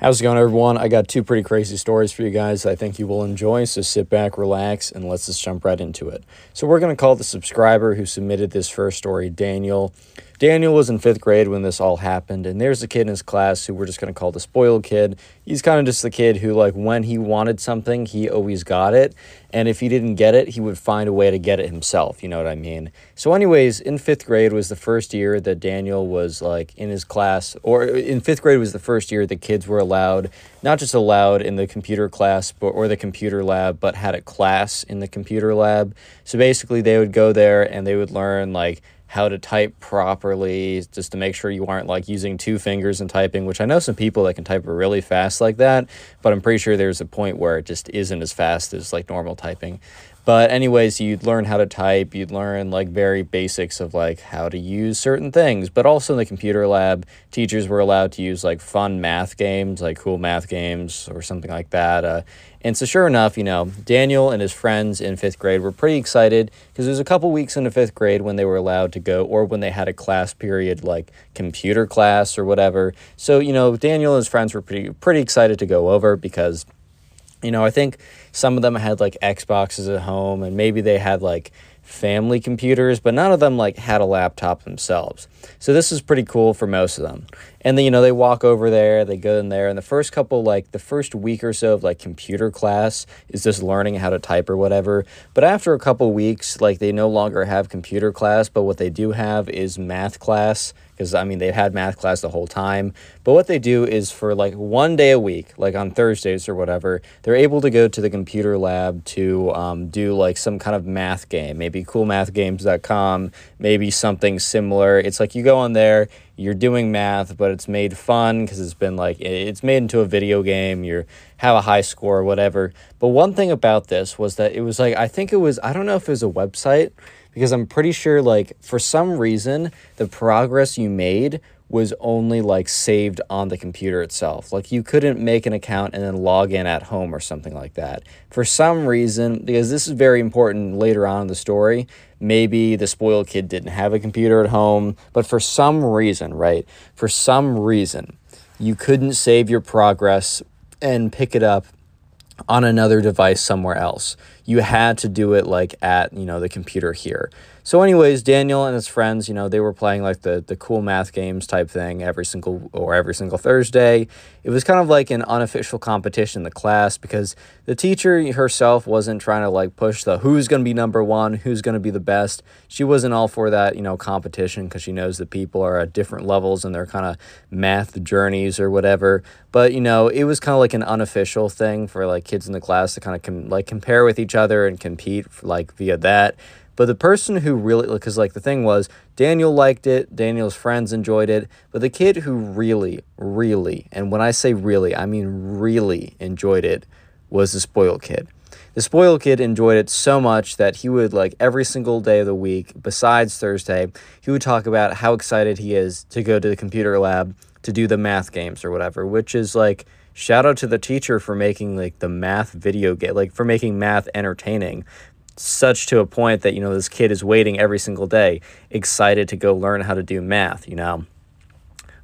How's it going, everyone? I got two pretty crazy stories for you guys I think you will enjoy, so sit back, relax, and let's just jump right into it. So, we're going to call the subscriber who submitted this first story Daniel. Daniel was in fifth grade when this all happened, and there's a kid in his class who we're just going to call the spoiled kid. He's kind of just the kid who, like, when he wanted something, he always got it. And if he didn't get it, he would find a way to get it himself. You know what I mean? So, anyways, in fifth grade was the first year that Daniel was, like, in his class, or in fifth grade was the first year that kids were allowed, not just allowed in the computer class but, or the computer lab, but had a class in the computer lab. So, basically, they would go there and they would learn, like, how to type properly, just to make sure you aren't like using two fingers and typing, which I know some people that can type really fast like that, but I'm pretty sure there's a point where it just isn't as fast as like normal typing. But anyways, you'd learn how to type, you'd learn like very basics of like how to use certain things. But also in the computer lab, teachers were allowed to use like fun math games, like cool math games or something like that. Uh, and so sure enough, you know, Daniel and his friends in fifth grade were pretty excited because it was a couple weeks into fifth grade when they were allowed to go or when they had a class period like computer class or whatever. So, you know, Daniel and his friends were pretty pretty excited to go over because you know, I think some of them had like Xboxes at home and maybe they had like family computers, but none of them like had a laptop themselves. So this is pretty cool for most of them. And then you know they walk over there, they go in there, and the first couple like the first week or so of like computer class is just learning how to type or whatever. But after a couple weeks, like they no longer have computer class, but what they do have is math class because I mean they've had math class the whole time. But what they do is for like one day a week, like on Thursdays or whatever, they're able to go to the computer lab to um, do like some kind of math game, maybe coolmathgames.com, maybe something similar. It's like you go on there, you're doing math, but it's made fun because it's been like it's made into a video game. You have a high score or whatever. But one thing about this was that it was like I think it was I don't know if it was a website because I'm pretty sure like for some reason the progress you made was only like saved on the computer itself. Like you couldn't make an account and then log in at home or something like that. For some reason, because this is very important later on in the story, maybe the spoiled kid didn't have a computer at home, but for some reason, right? For some reason, you couldn't save your progress and pick it up on another device somewhere else. You had to do it like at, you know, the computer here. So anyways, Daniel and his friends, you know, they were playing like the the cool math games type thing every single or every single Thursday. It was kind of like an unofficial competition in the class because the teacher herself wasn't trying to like push the who's going to be number 1, who's going to be the best. She wasn't all for that, you know, competition because she knows that people are at different levels in their kind of math journeys or whatever. But, you know, it was kind of like an unofficial thing for like kids in the class to kind of com- like compare with each other and compete like via that. But the person who really, because like the thing was, Daniel liked it, Daniel's friends enjoyed it, but the kid who really, really, and when I say really, I mean really enjoyed it was the spoiled kid. The spoiled kid enjoyed it so much that he would, like, every single day of the week, besides Thursday, he would talk about how excited he is to go to the computer lab to do the math games or whatever, which is like, shout out to the teacher for making like the math video game like for making math entertaining such to a point that you know this kid is waiting every single day excited to go learn how to do math you know?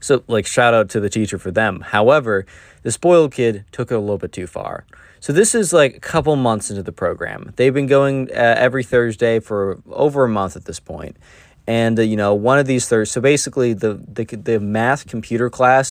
So like shout out to the teacher for them. However the spoiled kid took it a little bit too far. So this is like a couple months into the program. They've been going uh, every thursday for over a month at this point. And uh, you know one of these thursdays so basically the, the the math computer class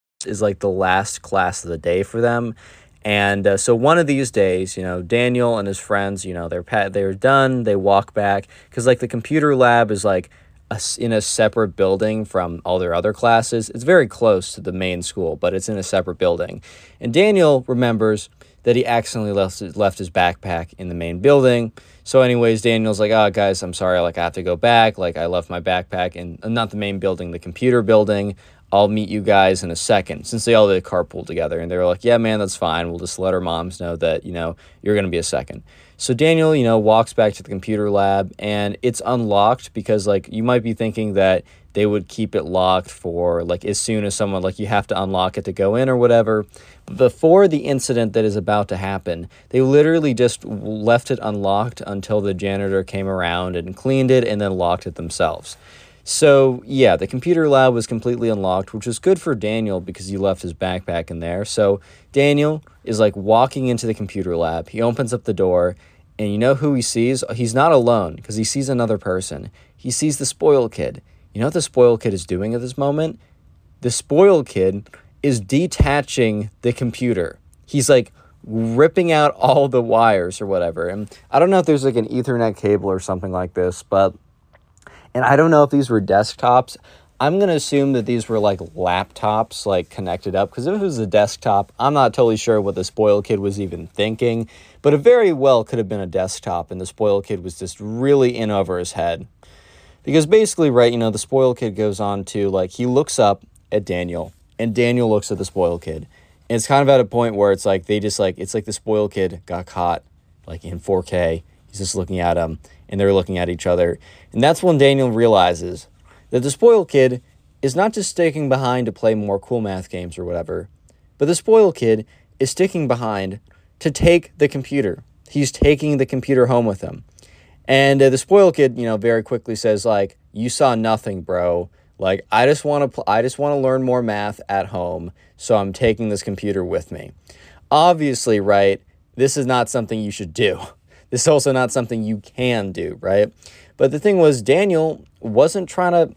is like the last class of the day for them. And uh, so one of these days, you know, Daniel and his friends, you know, they're pat- they're done. They walk back because like the computer lab is like a, in a separate building from all their other classes. It's very close to the main school, but it's in a separate building. And Daniel remembers that he accidentally left left his backpack in the main building. So, anyways, Daniel's like, "Oh, guys, I'm sorry. Like, I have to go back. Like, I left my backpack in not the main building, the computer building. I'll meet you guys in a second. Since they all did carpool together, and they were like, "Yeah, man, that's fine. We'll just let our moms know that you know you're gonna be a second. So Daniel, you know, walks back to the computer lab, and it's unlocked because like you might be thinking that they would keep it locked for like as soon as someone like you have to unlock it to go in or whatever. Before the incident that is about to happen, they literally just left it unlocked until the janitor came around and cleaned it and then locked it themselves. So, yeah, the computer lab was completely unlocked, which was good for Daniel because he left his backpack in there. So, Daniel is like walking into the computer lab. He opens up the door, and you know who he sees? He's not alone because he sees another person. He sees the spoiled kid. You know what the spoiled kid is doing at this moment? The spoiled kid is detaching the computer. He's like ripping out all the wires or whatever. And I don't know if there's like an Ethernet cable or something like this, but and I don't know if these were desktops. I'm going to assume that these were like laptops, like connected up, because if it was a desktop, I'm not totally sure what the spoiled kid was even thinking, but it very well could have been a desktop, and the spoiled kid was just really in over his head. Because basically, right, you know, the spoiled kid goes on to, like, he looks up at Daniel, and Daniel looks at the spoiled kid. And it's kind of at a point where it's like, they just, like, it's like the spoiled kid got caught, like, in 4K. He's just looking at him, and they're looking at each other. And that's when Daniel realizes that the spoiled kid is not just sticking behind to play more cool math games or whatever, but the spoiled kid is sticking behind to take the computer. He's taking the computer home with him. And uh, the spoiled kid, you know, very quickly says like, "You saw nothing, bro. Like I just want to pl- I just want to learn more math at home, so I'm taking this computer with me." Obviously, right? This is not something you should do. This is also not something you can do, right? But the thing was, Daniel wasn't trying to,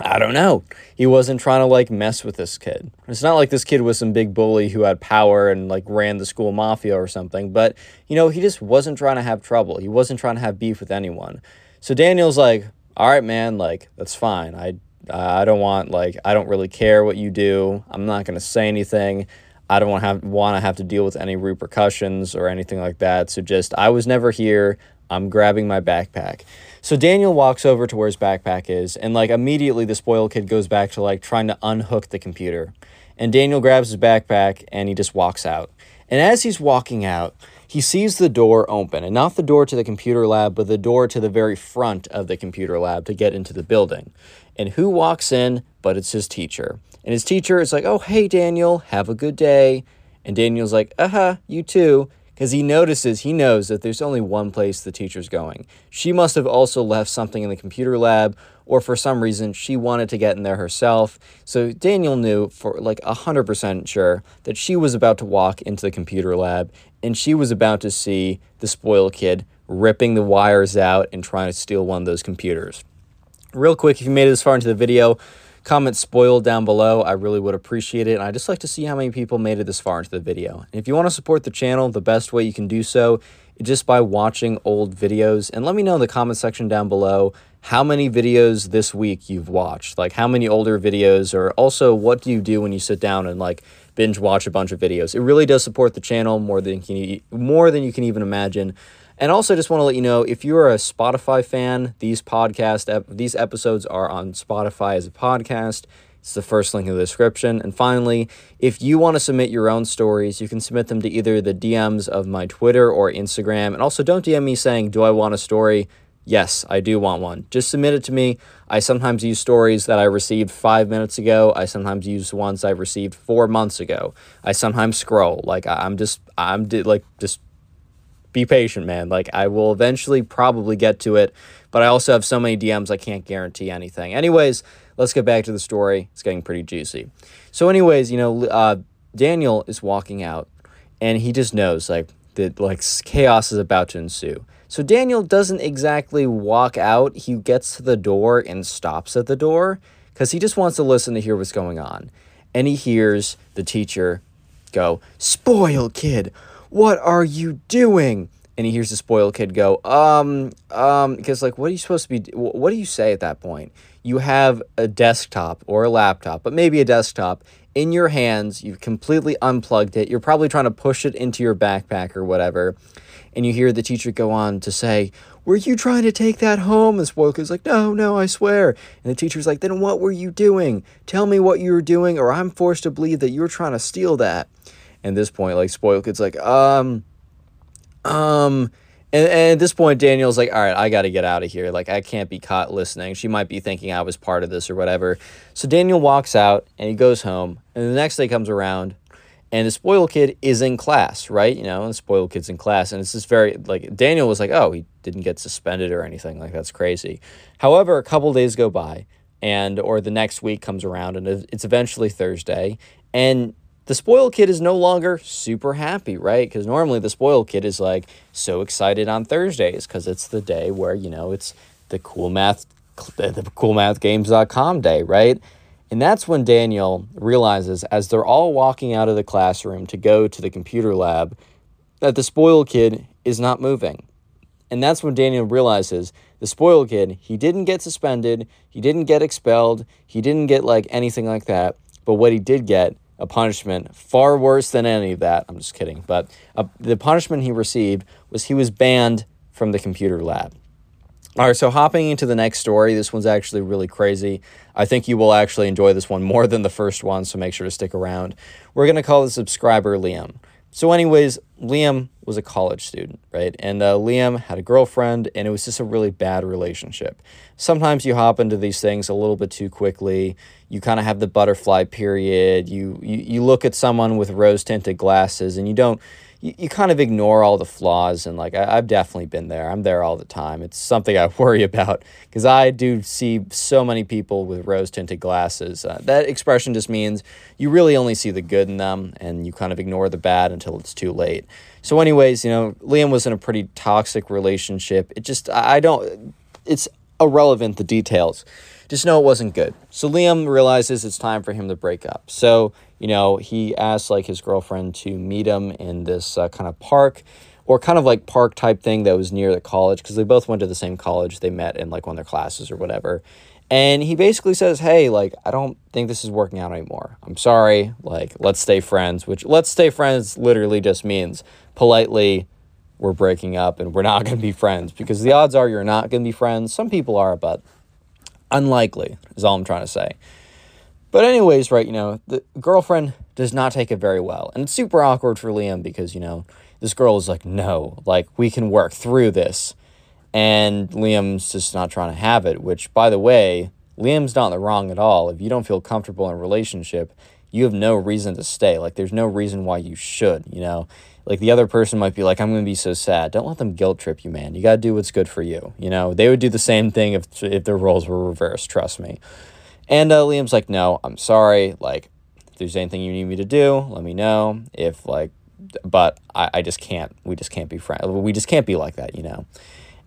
I don't know, he wasn't trying to like mess with this kid. It's not like this kid was some big bully who had power and like ran the school mafia or something, but you know, he just wasn't trying to have trouble. He wasn't trying to have beef with anyone. So Daniel's like, all right, man, like, that's fine. I, I don't want, like, I don't really care what you do. I'm not going to say anything. I don't want to have want to have to deal with any repercussions or anything like that. So just I was never here. I'm grabbing my backpack. So Daniel walks over to where his backpack is, and like immediately the spoiled kid goes back to like trying to unhook the computer. And Daniel grabs his backpack and he just walks out. And as he's walking out, he sees the door open, and not the door to the computer lab, but the door to the very front of the computer lab to get into the building. And who walks in but it's his teacher? And his teacher is like, Oh, hey, Daniel, have a good day. And Daniel's like, Uh huh, you too. Because he notices, he knows that there's only one place the teacher's going. She must have also left something in the computer lab, or for some reason, she wanted to get in there herself. So Daniel knew for like 100% sure that she was about to walk into the computer lab and she was about to see the spoiled kid ripping the wires out and trying to steal one of those computers. Real quick, if you made it this far into the video, Comment spoiled down below. I really would appreciate it. And I'd just like to see how many people made it this far into the video. And if you want to support the channel, the best way you can do so is just by watching old videos. And let me know in the comment section down below how many videos this week you've watched. Like how many older videos or also what do you do when you sit down and like binge watch a bunch of videos. It really does support the channel more than you more than you can even imagine. And also, just want to let you know if you are a Spotify fan, these podcast ep- these episodes are on Spotify as a podcast. It's the first link in the description. And finally, if you want to submit your own stories, you can submit them to either the DMs of my Twitter or Instagram. And also, don't DM me saying, "Do I want a story?" Yes, I do want one. Just submit it to me. I sometimes use stories that I received five minutes ago. I sometimes use ones I received four months ago. I sometimes scroll. Like I'm just, I'm like just be patient, man. Like I will eventually probably get to it, but I also have so many DMs I can't guarantee anything. Anyways, let's get back to the story. It's getting pretty juicy. So, anyways, you know, uh, Daniel is walking out, and he just knows like that like chaos is about to ensue. So Daniel doesn't exactly walk out. He gets to the door and stops at the door because he just wants to listen to hear what's going on. And he hears the teacher go, Spoil kid, what are you doing? And he hears the spoiled kid go, um, um, because like, what are you supposed to be, what do you say at that point? You have a desktop or a laptop, but maybe a desktop in your hands. You've completely unplugged it. You're probably trying to push it into your backpack or whatever and you hear the teacher go on to say, Were you trying to take that home? And Spoiled Kid's like, No, no, I swear. And the teacher's like, Then what were you doing? Tell me what you were doing, or I'm forced to believe that you were trying to steal that. And this point, like, Spoiled Kid's like, Um, um, and, and, at this point, Daniel's like, all right, I got to get out of here. Like, I can't be caught listening. She might be thinking I was part of this or whatever. So Daniel walks out and he goes home. And the next day comes around and the spoiled kid is in class, right? You know, the spoiled kid's in class, and it's just very like Daniel was like, oh, he didn't get suspended or anything, like that's crazy. However, a couple days go by, and or the next week comes around, and it's eventually Thursday, and the spoiled kid is no longer super happy, right? Because normally the spoiled kid is like so excited on Thursdays because it's the day where you know it's the cool math, the coolmathgames.com day, right? And that's when Daniel realizes, as they're all walking out of the classroom to go to the computer lab, that the spoiled kid is not moving. And that's when Daniel realizes the spoiled kid, he didn't get suspended, he didn't get expelled, he didn't get like anything like that. But what he did get, a punishment far worse than any of that. I'm just kidding. But uh, the punishment he received was he was banned from the computer lab. All right, so hopping into the next story, this one's actually really crazy. I think you will actually enjoy this one more than the first one, so make sure to stick around. We're going to call the subscriber Liam. So, anyways, Liam was a college student, right? And uh, Liam had a girlfriend, and it was just a really bad relationship. Sometimes you hop into these things a little bit too quickly. You kind of have the butterfly period. You, you you look at someone with rose tinted glasses, and you don't you, you kind of ignore all the flaws and like I, have definitely been there. I'm there all the time. It's something i worry about because i do see so many people with rose tinted glasses. Uh, that expression just means you really only see the good in them and you kind of ignore the bad until it's too late. So anyways you know liam was in a pretty toxic relationship. It just i don't it's irrelevant the details just know it wasn't good so liam realizes it's time for him to break up so you know, he asked like his girlfriend to meet him in this uh, kind of park or kind of like park type thing that was near the college because they both went to the same college. They met in like one of their classes or whatever. And he basically says, Hey, like, I don't think this is working out anymore. I'm sorry. Like, let's stay friends, which let's stay friends literally just means politely, we're breaking up and we're not going to be friends because the odds are you're not going to be friends. Some people are, but unlikely is all I'm trying to say. But anyways, right, you know, the girlfriend does not take it very well. And it's super awkward for Liam because, you know, this girl is like, no, like we can work through this. And Liam's just not trying to have it, which by the way, Liam's not in the wrong at all. If you don't feel comfortable in a relationship, you have no reason to stay. Like there's no reason why you should, you know. Like the other person might be like, I'm gonna be so sad. Don't let them guilt trip you, man. You gotta do what's good for you. You know, they would do the same thing if if their roles were reversed, trust me. And uh, Liam's like, no, I'm sorry. Like, if there's anything you need me to do, let me know. If like, but I, I just can't. We just can't be friends. We just can't be like that, you know.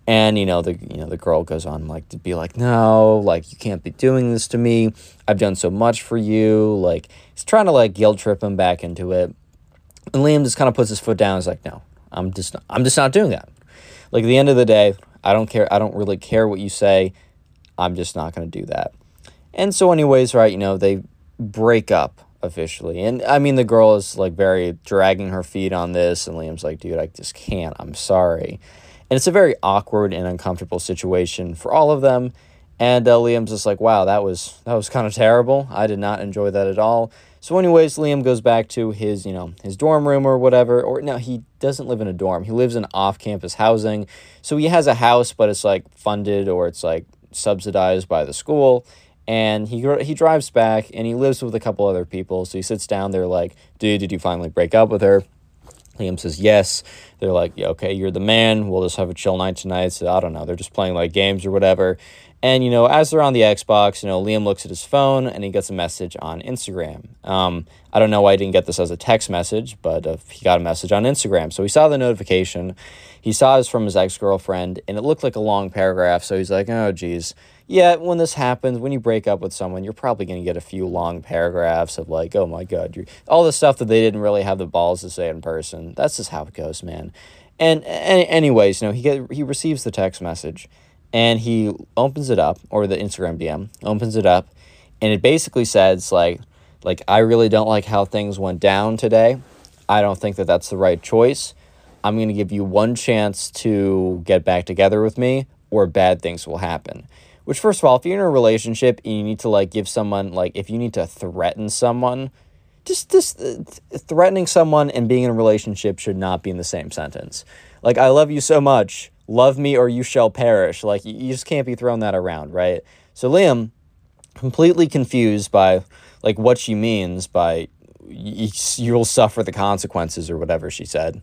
And you know the you know the girl goes on like to be like, no, like you can't be doing this to me. I've done so much for you. Like he's trying to like guilt trip him back into it. And Liam just kind of puts his foot down. He's like, no, I'm just not, I'm just not doing that. Like at the end of the day, I don't care. I don't really care what you say. I'm just not going to do that. And so, anyways, right, you know, they break up officially. And I mean, the girl is like very dragging her feet on this, and Liam's like, dude, I just can't. I'm sorry. And it's a very awkward and uncomfortable situation for all of them. And uh, Liam's just like, wow, that was that was kind of terrible. I did not enjoy that at all. So, anyways, Liam goes back to his, you know, his dorm room or whatever. Or no, he doesn't live in a dorm. He lives in off-campus housing. So he has a house, but it's like funded or it's like subsidized by the school. And he he drives back and he lives with a couple other people. So he sits down. They're like, "Dude, did you finally break up with her?" Liam says yes. They're like, yeah, okay, you're the man. We'll just have a chill night tonight. So I don't know. They're just playing like games or whatever. And, you know, as they're on the Xbox, you know, Liam looks at his phone and he gets a message on Instagram. Um, I don't know why he didn't get this as a text message, but uh, he got a message on Instagram. So he saw the notification. He saw it was from his ex girlfriend and it looked like a long paragraph. So he's like, oh, geez. Yeah, when this happens, when you break up with someone, you're probably going to get a few long paragraphs of like, oh my God, you all the stuff that they didn't really have the balls to say in person. That's just how it goes, man. And, and anyways, you know, he get, he receives the text message and he opens it up or the Instagram DM opens it up and it basically says like like I really don't like how things went down today. I don't think that that's the right choice. I'm going to give you one chance to get back together with me or bad things will happen. Which first of all, if you're in a relationship and you need to like give someone like if you need to threaten someone, just uh, threatening someone and being in a relationship should not be in the same sentence. Like I love you so much, love me or you shall perish. Like you just can't be throwing that around, right? So Liam, completely confused by like what she means by you'll suffer the consequences or whatever she said.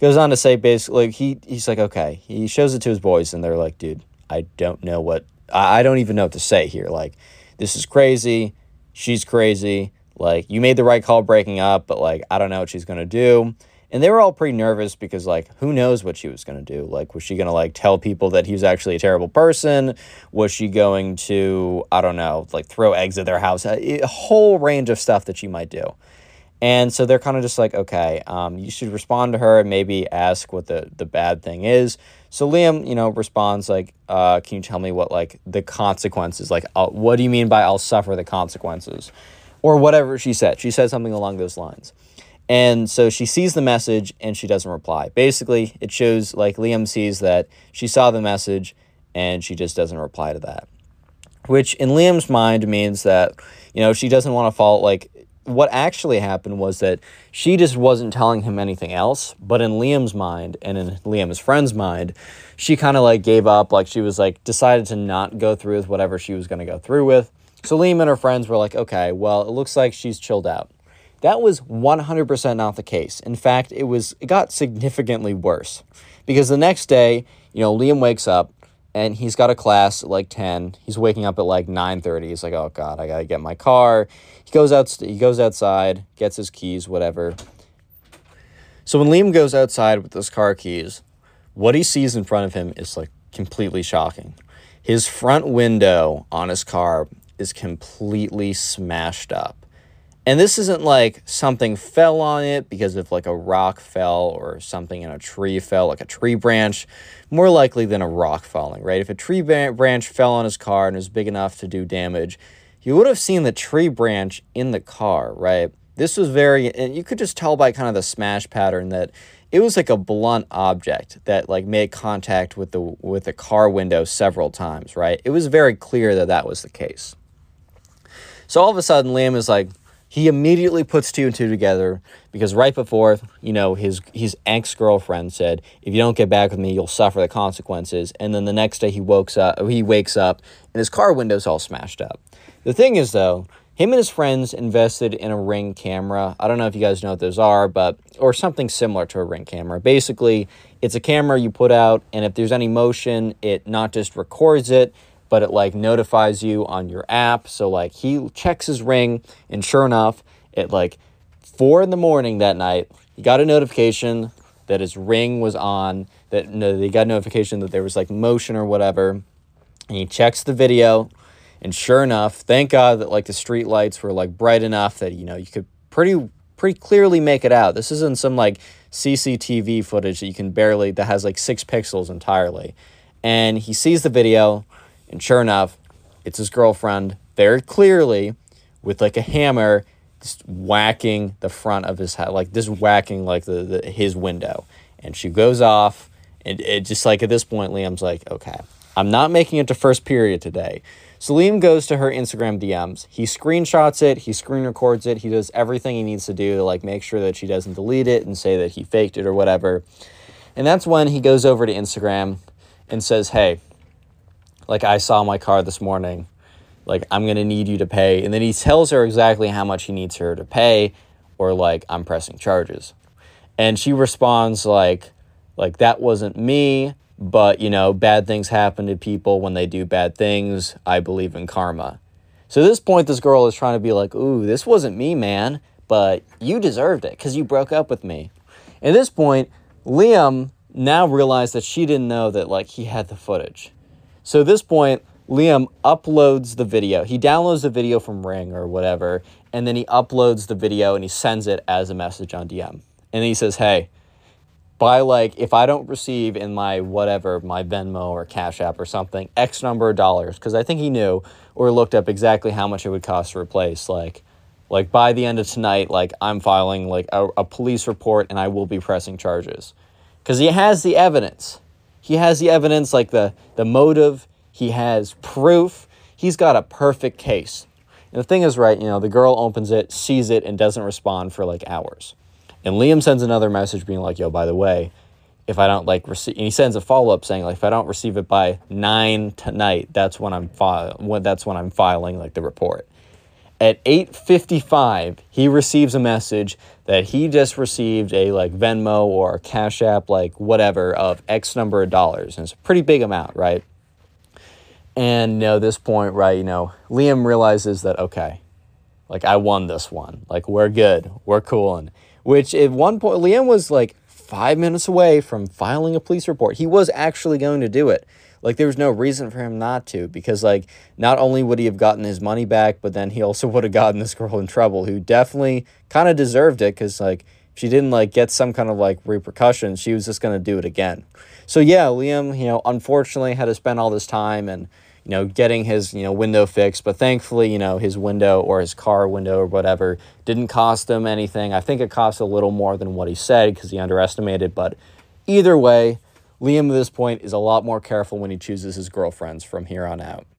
Goes on to say basically he he's like okay. He shows it to his boys and they're like, dude, I don't know what I, I don't even know what to say here. Like this is crazy. She's crazy. Like you made the right call breaking up, but like I don't know what she's gonna do. And they were all pretty nervous because, like, who knows what she was going to do? Like, was she going to, like, tell people that he was actually a terrible person? Was she going to, I don't know, like, throw eggs at their house? A, a whole range of stuff that she might do. And so they're kind of just like, okay, um, you should respond to her and maybe ask what the, the bad thing is. So Liam, you know, responds like, uh, can you tell me what, like, the consequences, like, uh, what do you mean by I'll suffer the consequences? Or whatever she said. She said something along those lines. And so she sees the message and she doesn't reply. Basically, it shows like Liam sees that she saw the message and she just doesn't reply to that. Which in Liam's mind means that, you know, she doesn't want to fall like what actually happened was that she just wasn't telling him anything else. But in Liam's mind and in Liam's friend's mind, she kind of like gave up. Like she was like decided to not go through with whatever she was going to go through with. So Liam and her friends were like, okay, well, it looks like she's chilled out. That was 100% not the case. In fact, it was it got significantly worse. Because the next day, you know, Liam wakes up and he's got a class at like 10. He's waking up at like 9:30. He's like, "Oh god, I got to get my car." He goes out he goes outside, gets his keys, whatever. So when Liam goes outside with his car keys, what he sees in front of him is like completely shocking. His front window on his car is completely smashed up. And this isn't like something fell on it because of like a rock fell or something in a tree fell, like a tree branch, more likely than a rock falling, right? If a tree branch fell on his car and was big enough to do damage, you would have seen the tree branch in the car, right? This was very, and you could just tell by kind of the smash pattern that it was like a blunt object that like made contact with the with the car window several times, right? It was very clear that that was the case. So all of a sudden, Liam is like, he immediately puts two and two together because right before, you know, his his ex-girlfriend said, "If you don't get back with me, you'll suffer the consequences." And then the next day he wakes up, he wakes up and his car window's all smashed up. The thing is though, him and his friends invested in a ring camera. I don't know if you guys know what those are, but or something similar to a ring camera. Basically, it's a camera you put out and if there's any motion, it not just records it, but it like notifies you on your app. So like he checks his ring, and sure enough, at like four in the morning that night, he got a notification that his ring was on. That no, they got a notification that there was like motion or whatever, and he checks the video, and sure enough, thank God that like the street lights were like bright enough that you know you could pretty pretty clearly make it out. This isn't some like CCTV footage that you can barely that has like six pixels entirely. And he sees the video and sure enough, it's his girlfriend very clearly with like a hammer just whacking the front of his head, like just whacking like the, the his window. And she goes off and it just like at this point Liam's like, okay, I'm not making it to first period today. So Liam goes to her Instagram DMs. He screenshots it, he screen records it, he does everything he needs to do to like make sure that she doesn't delete it and say that he faked it or whatever. And that's when he goes over to Instagram and says, "Hey, like I saw my car this morning. Like I'm going to need you to pay." And then he tells her exactly how much he needs her to pay or like I'm pressing charges. And she responds like like that wasn't me but, you know, bad things happen to people when they do bad things. I believe in karma. So at this point, this girl is trying to be like, ooh, this wasn't me, man, but you deserved it because you broke up with me. At this point, Liam now realized that she didn't know that, like, he had the footage. So at this point, Liam uploads the video. He downloads the video from Ring or whatever, and then he uploads the video and he sends it as a message on DM. And he says, hey, by like if I don't receive in my whatever, my Venmo or Cash App or something, X number of dollars, because I think he knew or looked up exactly how much it would cost to replace. Like, like by the end of tonight, like I'm filing like a, a police report and I will be pressing charges, because he has the evidence. He has the evidence, like the the motive. He has proof. He's got a perfect case. And the thing is, right? You know, the girl opens it, sees it, and doesn't respond for like hours. And Liam sends another message being like, yo, by the way, if I don't like receive, and he sends a follow up saying like, if I don't receive it by nine tonight, that's when I'm file, when that's when I'm filing like the report. At 8:55, he receives a message that he just received a like Venmo or Cash App, like whatever, of X number of dollars, and it's a pretty big amount, right? And you know, this point, right, you know, Liam realizes that okay, like I won this one, like we're good, we're cool, and which at one point, Liam was like five minutes away from filing a police report. He was actually going to do it. Like there was no reason for him not to because like not only would he have gotten his money back, but then he also would have gotten this girl in trouble who definitely kind of deserved it because like if she didn't like get some kind of like repercussions, she was just going to do it again. So yeah, Liam, you know, unfortunately had to spend all this time and you know, getting his, you know, window fixed. But thankfully, you know, his window or his car window or whatever didn't cost him anything. I think it cost a little more than what he said because he underestimated. But either way, Liam at this point is a lot more careful when he chooses his girlfriends from here on out.